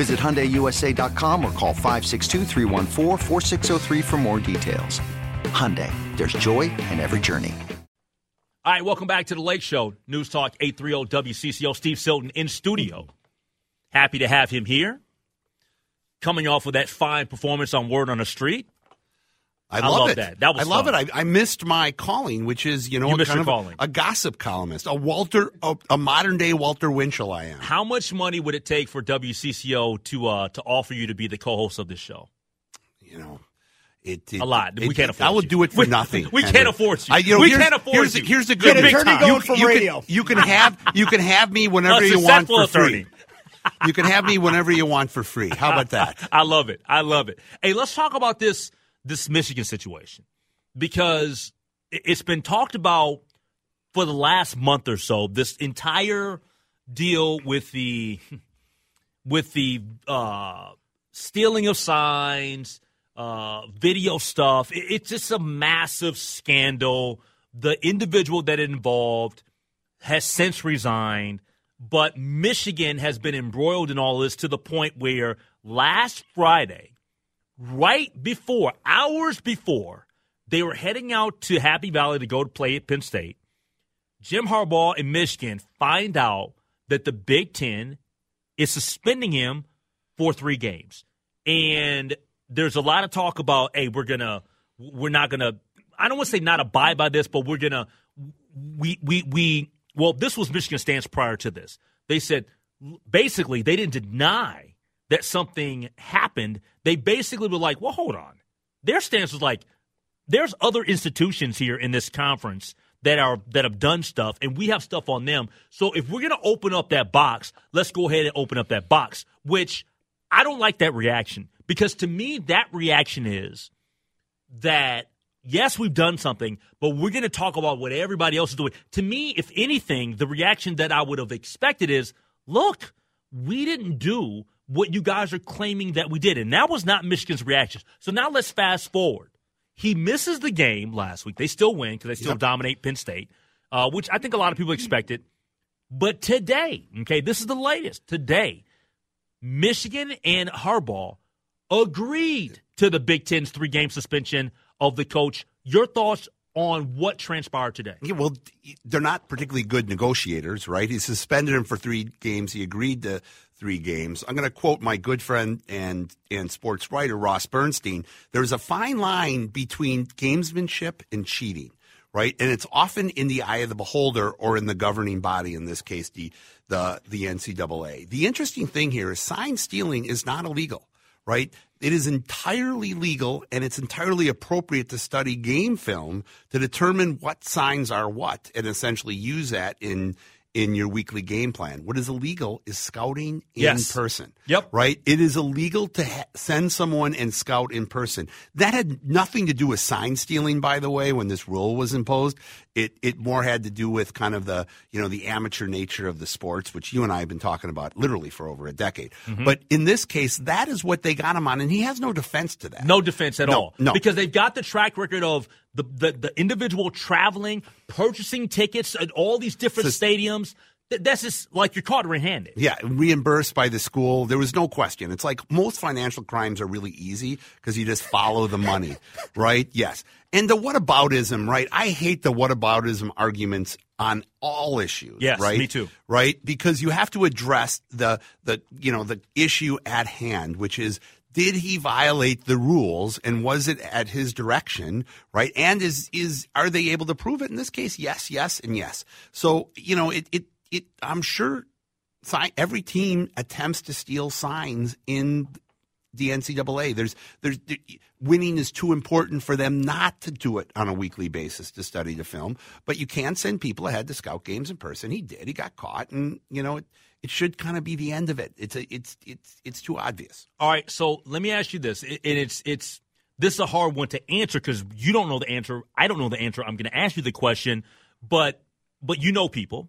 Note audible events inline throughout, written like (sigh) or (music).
Visit HyundaiUSA.com or call 562 for more details. Hyundai, there's joy in every journey. All right, welcome back to the Lake Show. News Talk 830 WCCO. Steve Silton in studio. Happy to have him here. Coming off of that fine performance on Word on the Street. I, I love, love it. that. That was I love fun. it. I, I missed my calling, which is you know You a kind of a gossip columnist, a Walter, a, a modern day Walter Winchell. I am. How much money would it take for WCCO to uh, to offer you to be the co-host of this show? You know, it, it A lot. We can't it- afford I would you. do it for We- nothing. (laughs) we Henry. can't afford you. I, you know, We here's- can't afford here's you. Here's the good news. attorney You- from you radio. Can, you can have you can have me whenever A you want for attorney. free. You can have me whenever you want for free. How about that? (laughs) I love it. I love it. Hey, let's talk about this this Michigan situation because it- it's been talked about for the last month or so. This entire deal with the (laughs) with the uh, stealing of signs, uh, video stuff. it's just a massive scandal. The individual that involved has since resigned, but Michigan has been embroiled in all this to the point where last Friday, right before, hours before, they were heading out to Happy Valley to go to play at Penn State. Jim Harbaugh in Michigan find out that the Big Ten is suspending him for three games. And there's a lot of talk about, hey, we're gonna, we're not gonna. I don't want to say not abide by this, but we're gonna. We we we. Well, this was Michigan's stance prior to this. They said basically they didn't deny that something happened. They basically were like, well, hold on. Their stance was like, there's other institutions here in this conference that are that have done stuff and we have stuff on them. So if we're going to open up that box, let's go ahead and open up that box, which I don't like that reaction because to me that reaction is that yes, we've done something, but we're going to talk about what everybody else is doing. To me, if anything, the reaction that I would have expected is, look, we didn't do what you guys are claiming that we did. And that was not Michigan's reaction. So now let's fast forward. He misses the game last week. They still win because they still Yep. dominate Penn State, uh, which I think a lot of people expected. But today, okay, this is the latest. Today, Michigan and Harbaugh agreed to the Big Ten's three game suspension of the coach. Your thoughts on what transpired today? Yeah, well, they're not particularly good negotiators, right? He suspended him for three games. He agreed to three games. I'm going to quote my good friend and and sports writer Ross Bernstein. There's a fine line between gamesmanship and cheating, right? And it's often in the eye of the beholder or in the governing body. In this case, the the the NCAA. The interesting thing here is sign stealing is not illegal right? It is entirely legal and it's entirely appropriate to study game film to determine what signs are what and essentially use that in in your weekly game plan. What is illegal is scouting in Yes. person. Yep. Right? It is illegal to ha- send someone and scout in person. That had nothing to do with sign stealing by the way when this rule was imposed. It it more had to do with kind of the, you know, the amateur nature of the sports which you and I have been talking about literally for over a decade. Mm-hmm. But in this case that is what they got him on and he has no defense to that. No defense at No, all. no. Because they've got the track record of the, the, the individual traveling, purchasing tickets at all these different Sus- stadiums that's just like you're caught red-handed. Yeah, reimbursed by the school. There was no question. It's like most financial crimes are really easy because you just follow the money, (laughs) right? Yes. And the whataboutism, right? I hate the whataboutism arguments on all issues. Yes, right? me too. Right? Because you have to address the the you know the issue at hand, which is did he violate the rules and was it at his direction right and is is are they able to prove it in this case yes yes and yes so you know it it, it i'm sure every team attempts to steal signs in the NCAA. There's, there's, there, winning is too important for them not to do it on a weekly basis to study the film. But you can send people ahead to scout games in person. He did. He got caught, and you know it, it should kind of be the end of it. It's a, it's it's it's too obvious. All right, so let me ask you this, and it's it's this is a hard one to answer because you don't know the answer. I don't know the answer. I'm going to ask you the question, but but you know people.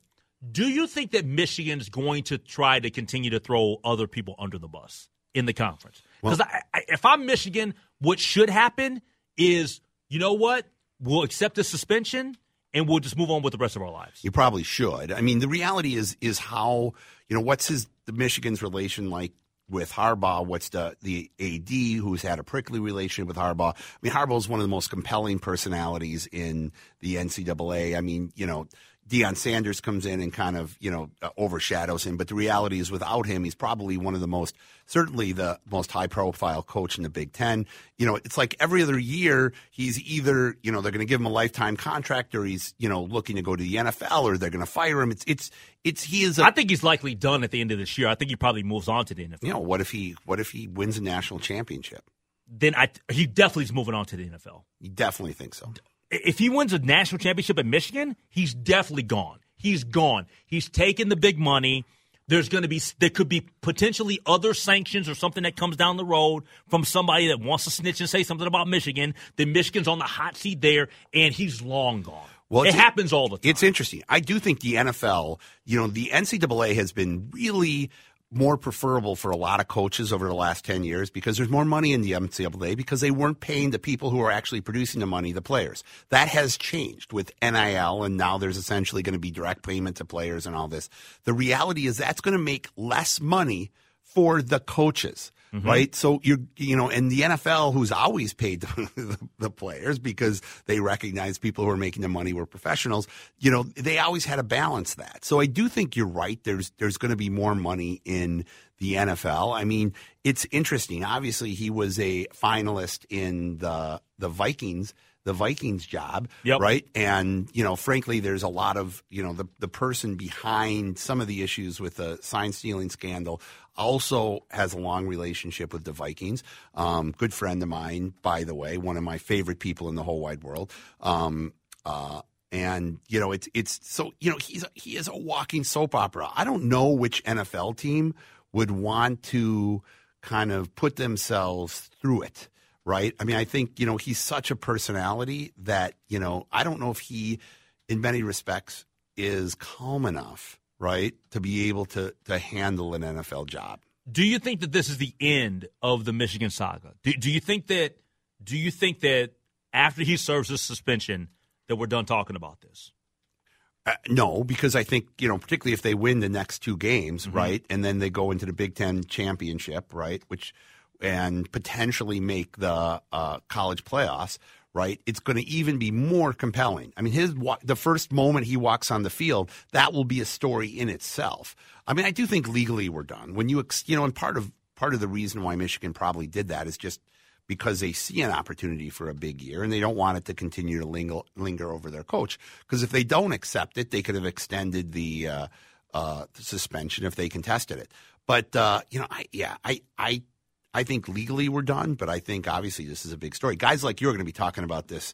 Do you think that Michigan's going to try to continue to throw other people under the bus in the conference? Because Well- I, I, if I'm Michigan, what should happen is, you know what? We'll accept the suspension and we'll just move on with the rest of our lives. You probably should. I mean, the reality is is how you know what's his the Michigan's relation like with Harbaugh? What's the the AD who's had a prickly relationship with Harbaugh? I mean, Harbaugh is one of the most compelling personalities in the NCAA. I mean, you know. Deion Sanders comes in and kind of, you know, uh, overshadows him. But the reality is, without him, he's probably one of the most, certainly the most high profile coach in the Big Ten. You know, it's like every other year, he's either, you know, they're going to give him a lifetime contract or he's, you know, looking to go to the NFL or they're going to fire him. It's, it's, it's, he is a, I think he's likely done at the end of this year. I think he probably moves on to the NFL. you know, what if he, what if he wins a national championship? Then I, he definitely is moving on to the NFL. You definitely think so. If he wins a national championship at Michigan, he's definitely gone. He's gone. He's taken the big money. There's going to be there could be potentially other sanctions or something that comes down the road from somebody that wants to snitch and say something about Michigan. Then Michigan's on the hot seat there, and he's long gone. Well, it happens all the time. It's interesting. I do think the NFL, you know, the NCAA has been really more preferable for a lot of coaches over the last 10 years because there's more money in the NCAA because they weren't paying the people who are actually producing the money, the players. That has changed with NIL, and now there's essentially going to be direct payment to players and all this. The reality is that's going to make less money for the coaches. Mm-hmm. Right, so you're, you know, and the NFL, who's always paid (laughs) the, the players because they recognize people who are making the money were professionals. You know, they always had to balance that. So I do think you're right. There's there's going to be more money in the NFL. I mean, it's interesting. Obviously, he was a finalist in the the Vikings the Vikings job, Yep. right? And you know, frankly, there's a lot of you know the the person behind some of the issues with the sign stealing scandal also has a long relationship with the Vikings. Um, good friend of mine, by the way, one of my favorite people in the whole wide world. Um, uh, and you know, it's it's so you know he's a, he is a walking soap opera. I don't know which NFL team would want to kind of put themselves through it right? I mean, I think, you know, he's such a personality that, you know, I don't know if he, in many respects, is calm enough, right, to be able to, to handle an NFL job. Do you think that this is the end of the Michigan saga? Do, do you think that? Do you think that after he serves his suspension, that we're done talking about this? Uh, no, because I think, you know, particularly if they win the next two games, right, and then they go into the Big Ten championship, right, which, and potentially make the uh, college playoffs, right, it's going to even be more compelling. I mean, his the first moment he walks on the field, that will be a story in itself. I mean, I do think legally we're done. When you, you know, and part of part of the reason why Michigan probably did that is just because they see an opportunity for a big year and they don't want it to continue to linger, linger over their coach. Because if they don't accept it, they could have extended the, uh, uh, suspension if they contested it. But uh, you know, I, yeah, I, I, I think legally we're done. But I think obviously this is a big story. Guys like you are going to be talking about this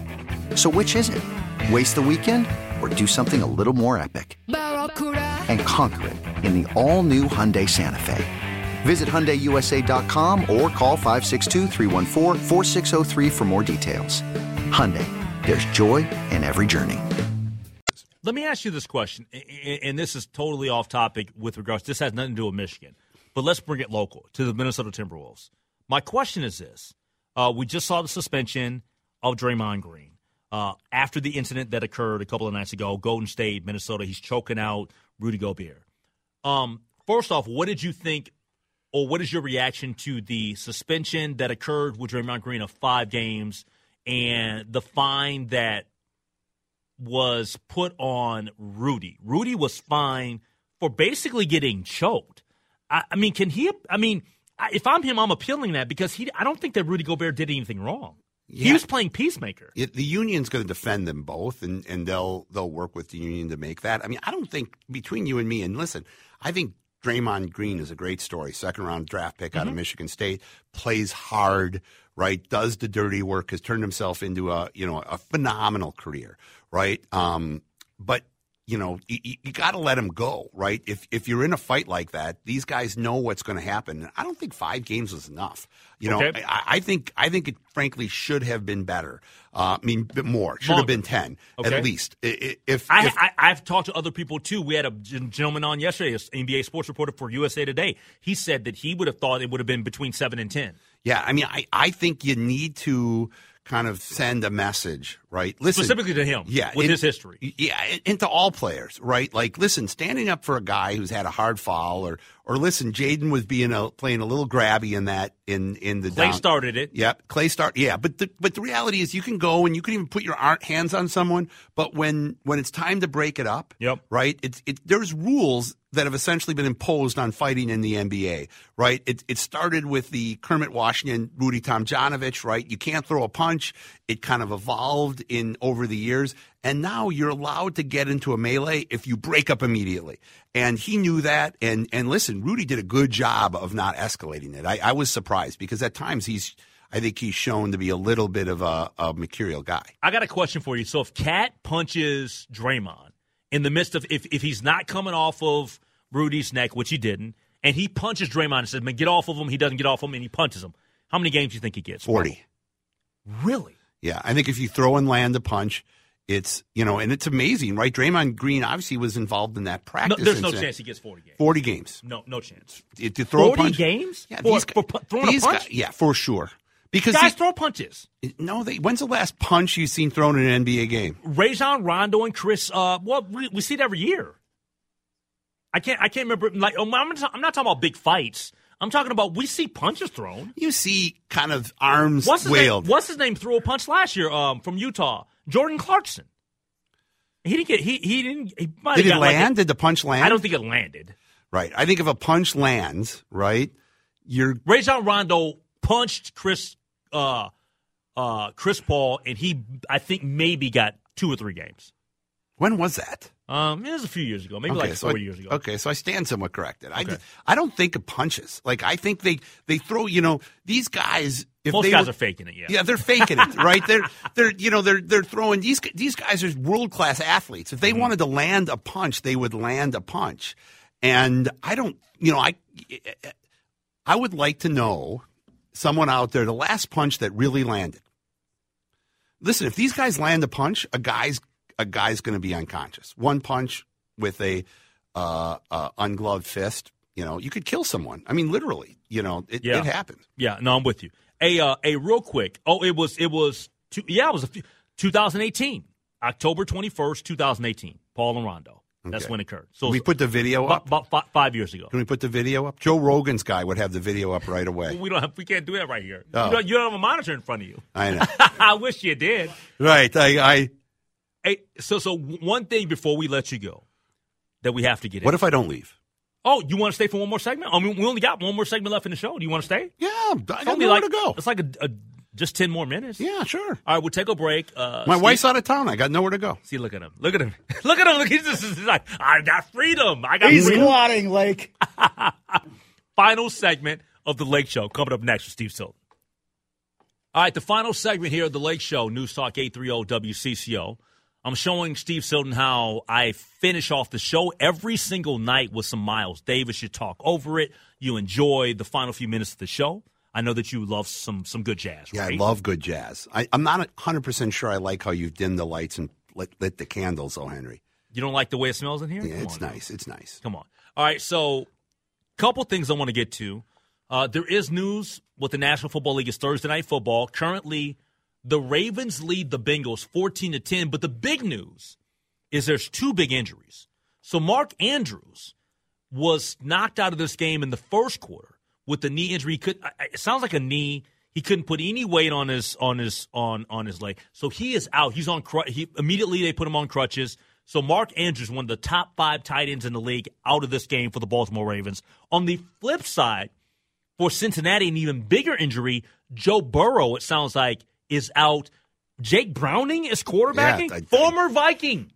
So, which is it? Waste the weekend or do something a little more epic? And conquer it in the all new Hyundai Santa Fe. Visit HyundaiUSA.com or call 562 for more details. Hyundai, there's joy in every journey. Let me ask you this question, and this is totally off topic with regards. This has nothing to do with Michigan, but let's bring it local to the Minnesota Timberwolves. My question is this: uh, We just saw the suspension of Draymond Green uh, after the incident that occurred a couple of nights ago. Golden State, Minnesota. He's choking out Rudy Gobert. Um, first off, what did you think, or what is your reaction to the suspension that occurred with Draymond Green of five games and the fine that was put on Rudy. Rudy was fined for basically getting choked. I, I mean, can he? I mean, if I'm him, I'm appealing that because he. I don't think that Rudy Gobert did anything wrong. Yeah. He was playing peacemaker. It, the union's going to defend them both, and, and they'll they'll work with the union to make that. I mean, I don't think between you and me, and listen, I think Draymond Green is a great story. Second round draft pick out mm-hmm. of Michigan State, plays hard, right? Does the dirty work, has turned himself into a you know a phenomenal career, right? Um, but you know, you, you got to let him go, right? If if you're in a fight like that, these guys know what's going to happen. I don't think five games was enough. You know, okay. I, I, think I think it frankly should have been better. Uh, I mean, more should have been ten okay. at least. If, I, if I, have talked to other people too. We had a gentleman on yesterday, an NBA sports reporter for USA Today. He said that he would have thought it would have been between seven and ten. Yeah, I mean, I I think you need to kind of send a message, right? Listen, specifically to him, yeah, with his history, yeah, and to all players, right? Like, listen, standing up for a guy who's had a hard foul, or or listen, Jaden was being a, playing a little grabby in that in in the Klay down. started it. Yep, Klay start. Yeah, but the but the reality is, you can go and you can even put your hands on someone, but when when it's time to break it up, yep, right? It's it. There's rules that have essentially been imposed on fighting in the NBA, right? It, it started with the Kermit Washington, Rudy Tomjanovich, right? You can't throw a punch. It kind of evolved in over the years. And now you're allowed to get into a melee if you break up immediately. And he knew that. And, and listen, Rudy did a good job of not escalating it. I, I was surprised because at times he's, I think he's shown to be a little bit of a, a mercurial guy. I got a question for you. So if KAT punches Draymond, in the midst of if, if he's not coming off of Rudy's neck, which he didn't, and he punches Draymond and says, "Man, get off of him." He doesn't get off of him, and he punches him. How many games do you think he gets? Forty. Really? Yeah, I think if you throw and land a punch, it's you know, and it's amazing, right? Draymond Green obviously was involved in that practice. No, there's incident. no chance he gets forty games. Forty games. No, no chance. To, to throw forty a punch, games. Yeah, for, these, for, for throwing a punch. Guys, yeah, for sure. Because guys throw punches. No, they, when's the last punch you've seen thrown in an NBA game? Rajon Rondo and Chris. Uh, well, we, we, see it every year. I can't. I can't remember. Like, I'm not, I'm not talking about big fights. I'm talking about we see punches thrown. You see kind of arms what's his wailed. Name, what's his name? Threw a punch last year um, from Utah. Jordan Clarkson. He didn't get. He he didn't. He Did it land? Like a, Did the punch land? I don't think it landed. Right. I think if a punch lands, right, you're Rajon Rondo punched Chris uh, uh, Chris Paul, and he I think maybe got two or three games. When was that? Um, it was a few years ago, maybe like so four I, years ago. Okay, so I stand somewhat corrected. I, Okay. I don't think of punches. Like I think they they throw. You know, these guys. If Most they guys were- are faking it. Yeah. Yeah, they're faking it, (laughs) right? They're they're you know they're they're throwing these these guys are world class athletes. If Mm-hmm. they wanted to land a punch, they would land a punch. And I don't, you know, I I would like to know someone out there the last punch that really landed. Listen, if these guys land a punch, a guy's a guy's going to be unconscious. One punch with a uh, uh, ungloved fist, you know, you could kill someone. I mean, literally, you know, it, Yeah. it happens. Yeah, no, I'm with you. A uh, a real quick. Oh, it was it was two, yeah, it was a few, 2018, October 21st, 2018. Paul and Rondo. That's when it occurred. So Can we put the video up? about fi- five years ago. Can we put the video up? Joe Rogan's guy would have the video up right away. (laughs) We don't have, we can't do that right here. Oh. You, don't, you don't have a monitor in front of you. I know. (laughs) I wish you did. right. I, I. Hey, so so one thing before we let you go that we have to get What in. if I don't leave? oh, you want to stay for one more segment? I mean, we only got one more segment left in the show. Do you want to stay? Yeah, I got nowhere like to go. It's like a, a just ten more minutes. Yeah, sure. All right, we'll take a break. Uh, My Steve- wife's out of town. I got nowhere to go. See, look at him. Look at him. (laughs) Look at him. Look, he's just he's like, I got freedom. I got He's freedom. squatting, Lake. (laughs) Final segment of the Lake Show coming up next with Steve Silton. All right, the final segment here of the Lake Show, News Talk 830 WCCO. I'm showing Steve Silton how I finish off the show every single night with some Miles Davis. You talk over it. You enjoy the final few minutes of the show. I know that you love some some good jazz, Yeah, right? I love good jazz. I, I'm not 100% sure I like how you've dimmed the lights and lit, lit the candles, oh, Henry. You don't like the way it smells in here? Yeah, Come it's on nice. It's nice. Come on. All right, so couple things I want to get to. Uh, there is news with the National Football League. It's Thursday night football. Currently, the Ravens lead the Bengals 14 to 10. But the big news is there's two big injuries. So Mark Andrews was knocked out of this game in the first quarter with the knee injury. He could it sounds like a knee. He couldn't put any weight on his on his on on his leg, so he is out. He's on he immediately they put him on crutches. So Mark Andrews, one of the top five tight ends in the league, out of this game for the Baltimore Ravens. On the flip side, for Cincinnati, an even bigger injury, Joe Burrow. It sounds like is out. Jake Browning is quarterbacking. Yeah, I- I- Former Viking,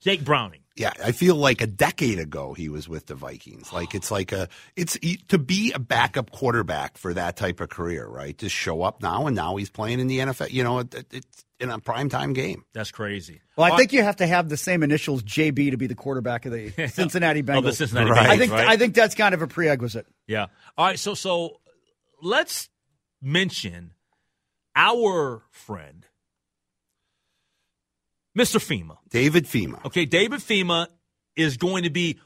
Jake Browning. Yeah, I feel like a decade ago he was with the Vikings. Like it's like a it's to be a backup quarterback for that type of career, right? Just show up now and now he's playing in the NFL. You know, it, it, it's in a primetime game. That's crazy. Well, I think you have to have the same initials JB to be the quarterback of the (laughs) Cincinnati Bengals. Of the Cincinnati Right. Bengals, I think right? I think that's kind of a prerequisite. Yeah. All right. So so let's mention our friend, Mr. Fhima. David Fhima. Okay, David Fhima is going to be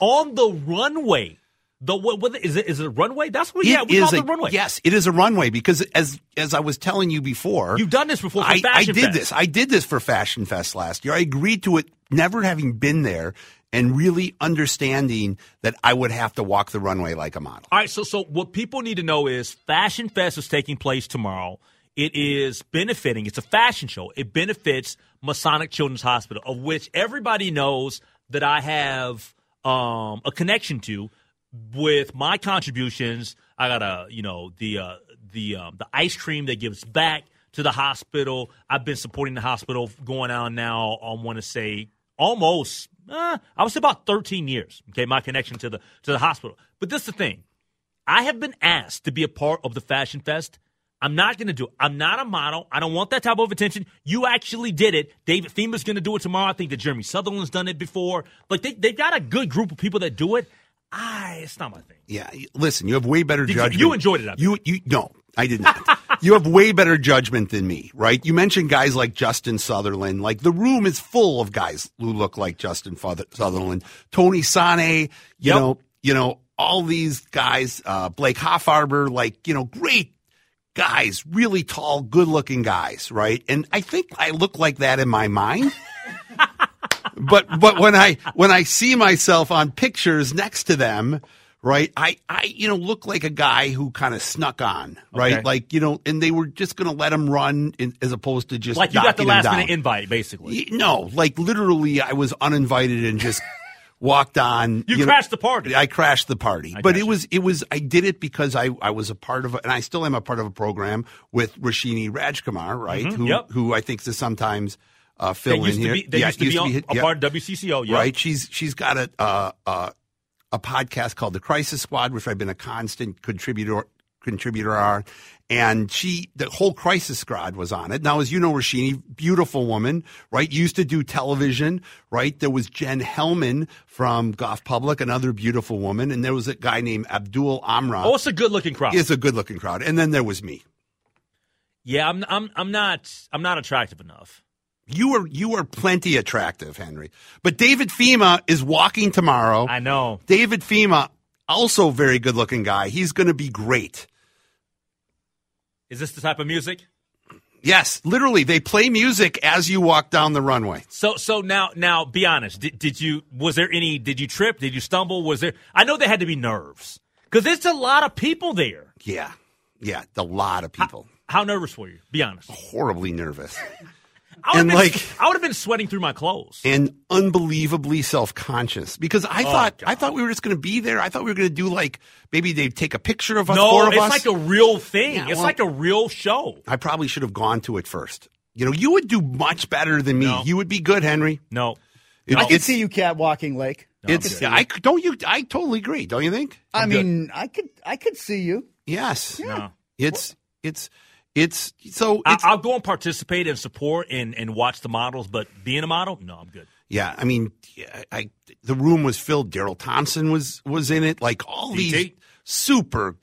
on the runway. The what, what is it? Is it a runway? That's what. yeah, It we is call it a the runway. yes, it is a runway because as as I was telling you before, You've done this before for I, I did Fest. this. I did this for Fashion Fest last year. I agreed to it, never having been there, and really understanding that I would have to walk the runway like a model. All right, so so what people need to know is Fashion Fest is taking place tomorrow. It is benefiting. It's a fashion show. It benefits Masonic Children's Hospital, of which everybody knows that I have um, a connection to with my contributions. I got a you know the uh, the um, the ice cream that gives back to the hospital. I've been supporting the hospital going on now. I want to say almost. Uh, I would say about 13 years. Okay, my connection to the to the hospital. But this is the thing. I have been asked to be a part of the Fashion Fest. I'm not going to do it. I'm not a model. I don't want that type of attention. You actually did it. David Fhima's going to do it tomorrow. I think that Jeremy Sutherland's done it before. Like they, they've got a good group of people that do it. I, it's not my thing. Yeah, listen, you have way better Did you- judgment. you enjoyed it, I You, you, no, I did not. (laughs) you have way better judgment than me, right? You mentioned guys like Justin Sutherland. Like the room is full of guys who look like Justin Sutherland, Tony Sanneh. You Yep. know, you know all these guys. Uh, Blake Hoffarber, like you know, great guys, really tall, good-looking guys, right? And I think I look like that in my mind. (laughs) but but when I when I see myself on pictures next to them, right? I I you know look like a guy who kind of snuck on, right? Okay. Like you know, and they were just going to let him run in, as opposed to just Like you got the last minute invite, basically. No, like literally, I was uninvited and just walked on. You know- crashed the party. I crashed the party, I but it you. was it was I did it because I I was a part of and I still am a part of a program with Roshini Rajkumar, right? Who Mm-hmm. Yep. who I think is sometimes uh, fill used in to here. be, that Yeah, used to be on, a yeah, part of WCCO. Yeah. right. She's she's got a uh, uh, a podcast called The Crisis Squad, which I've been a constant contributor contributor on. And she, the whole Crisis Squad was on it. Now, as you know, Roshini, beautiful woman, right? Used to do television, right? There was Jen Hellman from Golf Public, another beautiful woman. And there was a guy named Abdul Amra. Oh, it's a good looking crowd. It's a good looking crowd. And then there was me. Yeah, I'm, I'm, I'm not, I'm not attractive enough. You are you are plenty attractive, Henry. But David Fhima is walking tomorrow. I know. David Fhima, also very good looking guy. He's going to be great. Is this the type of music? Yes, literally, they play music as you walk down the runway. So, so now, now, be honest. Did, did you? Was there any? Did you trip? Did you stumble? Was there? I know there had to be nerves because there's a lot of people there. Yeah, yeah, a lot of people. How nervous were you? Be honest. Horribly nervous (laughs) I And, would like- I would have been sweating through my clothes. and unbelievably self conscious because I Oh, thought God. I thought we were just going to be there. I thought we were going to do like maybe they'd take a picture of us, no, four of it's us. like a real thing. Yeah, it's well- like a real show. I probably should have gone to it first. You know, you would do much better than me. No. You would be good, Henry. No, It- I could see you catwalking Lake. It's I don't you I totally agree. Don't you think? I mean, I could I could see you. Yes. no. It's it's it's so I, it's I'll go and participate and support and, and watch the models, but being a model, no, I'm good. yeah. I mean, I the room was filled. Darrell Thompson was was in it. Like all DT? these super,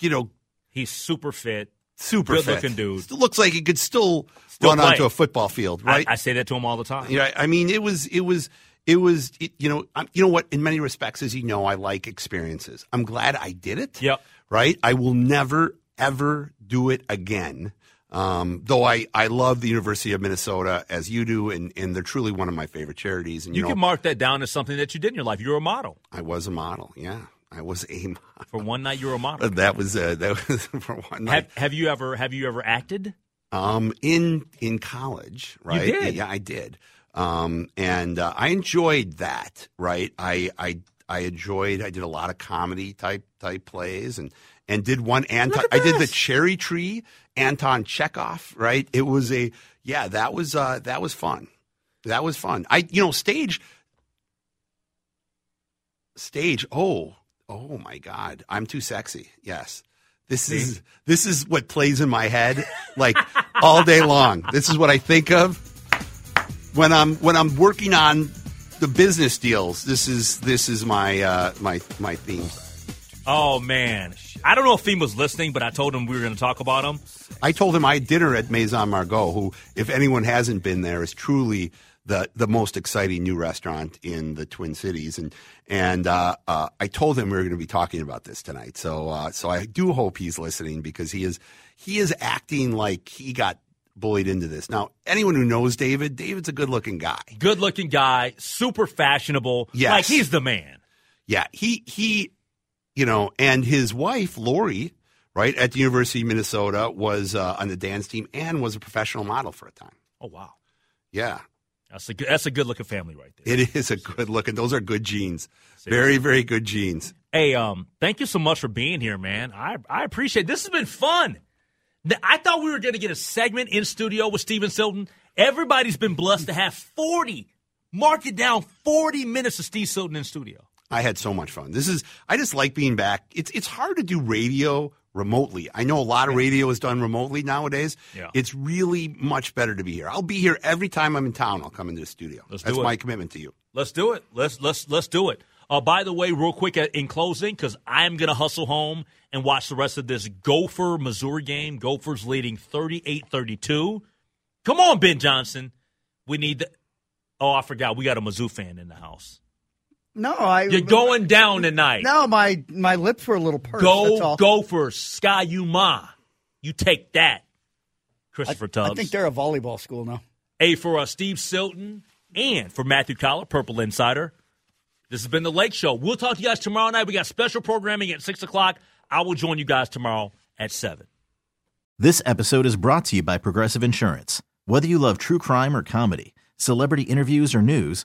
you know, He's super fit. super Good-looking dude. Still looks like he could still, Still run play. onto a football field, I- right? I, say that to him all the time. Yeah, I mean, it was, it was, it was, it, you know, I'm, you know what? In many respects, as you know, I like experiences. I'm glad I did it. Yep. Right. I will never ever do it again. Um, though I, I love the University of Minnesota as you do, and, and they're truly one of my favorite charities. And you, You know, can mark that down as something that you did in your life. You're a model. I was a model. Yeah, I was a model. For one night, you're a model. (laughs) That was uh, that was (laughs) for one night. Have, have you ever have you ever acted? Um, in in college, right? did? Yeah, I did. Um, and uh, I enjoyed that. Right? I I I enjoyed. I did a lot of comedy type type plays, and and did one Anton. I did the. Cherry Tree Anton Chekhov. Right? It was a yeah. That was uh that was fun. That was fun. I you know stage stage. Oh oh my God! I'm too sexy. Yes. This is this is what plays in my head like all day long. This is what I think of when I'm when I'm working on the business deals. This is this is my uh, my my theme. Oh man, I don't know if Fhima was listening, but I told him we were going to talk about him. I told him I had dinner at Maison Margot, who, if anyone hasn't been there, is truly the the most exciting new restaurant in the Twin Cities. And and uh, uh, I told him we were going to be talking about this tonight. So uh, so I do hope he's listening because he is he is acting like he got bullied into this. Now, anyone who knows David, David's a good looking guy. Good looking guy, super fashionable. Yes. like he's the man. Yeah, he he, you know, and his wife Lori, right at the University of Minnesota, was uh, on the dance team and was a professional model for a time. Oh wow, Yeah, that's a good, that's a good looking family right there. it is a good looking. Those are good genes. Very very good genes. Hey, um, thank you so much for being here, man. I I appreciate this has been fun. I thought we were going to get a segment in studio with Steven Silton. Everybody's been blessed to have forty. Mark it down, forty minutes of Steve Silton in studio. I had so much fun. This is I just like being back. It's it's hard to do radio remotely. I know a lot of radio is done remotely nowadays. Yeah. It's really much better to be here. I'll be here every time I'm in town. I'll come into the studio. Let's That's do it. my commitment to you. Let's do it. Let's let's let's do it. Uh, by the way, real quick uh, in closing, because I'm gonna hustle home and watch the rest of this Gopher Missouri game. Gophers leading 38-32. Come on, Ben Johnson. We need the. Oh, I forgot. We got a Mizzou fan in the house. No, I. You're going down tonight. No, my my lips were a little pursed. that's Go all. Gophers. Ski-U-Mah. You take that, Christopher I Tubbs. think they're a volleyball school now. A for uh, Steve Silton and for Matthew Coller, Purple Insider. This has been the Lake Show. We'll talk to you guys tomorrow night. We got special programming at 6 o'clock. I will join you guys tomorrow at 7. This episode is brought to you by Progressive Insurance. Whether you love true crime or comedy, celebrity interviews or news,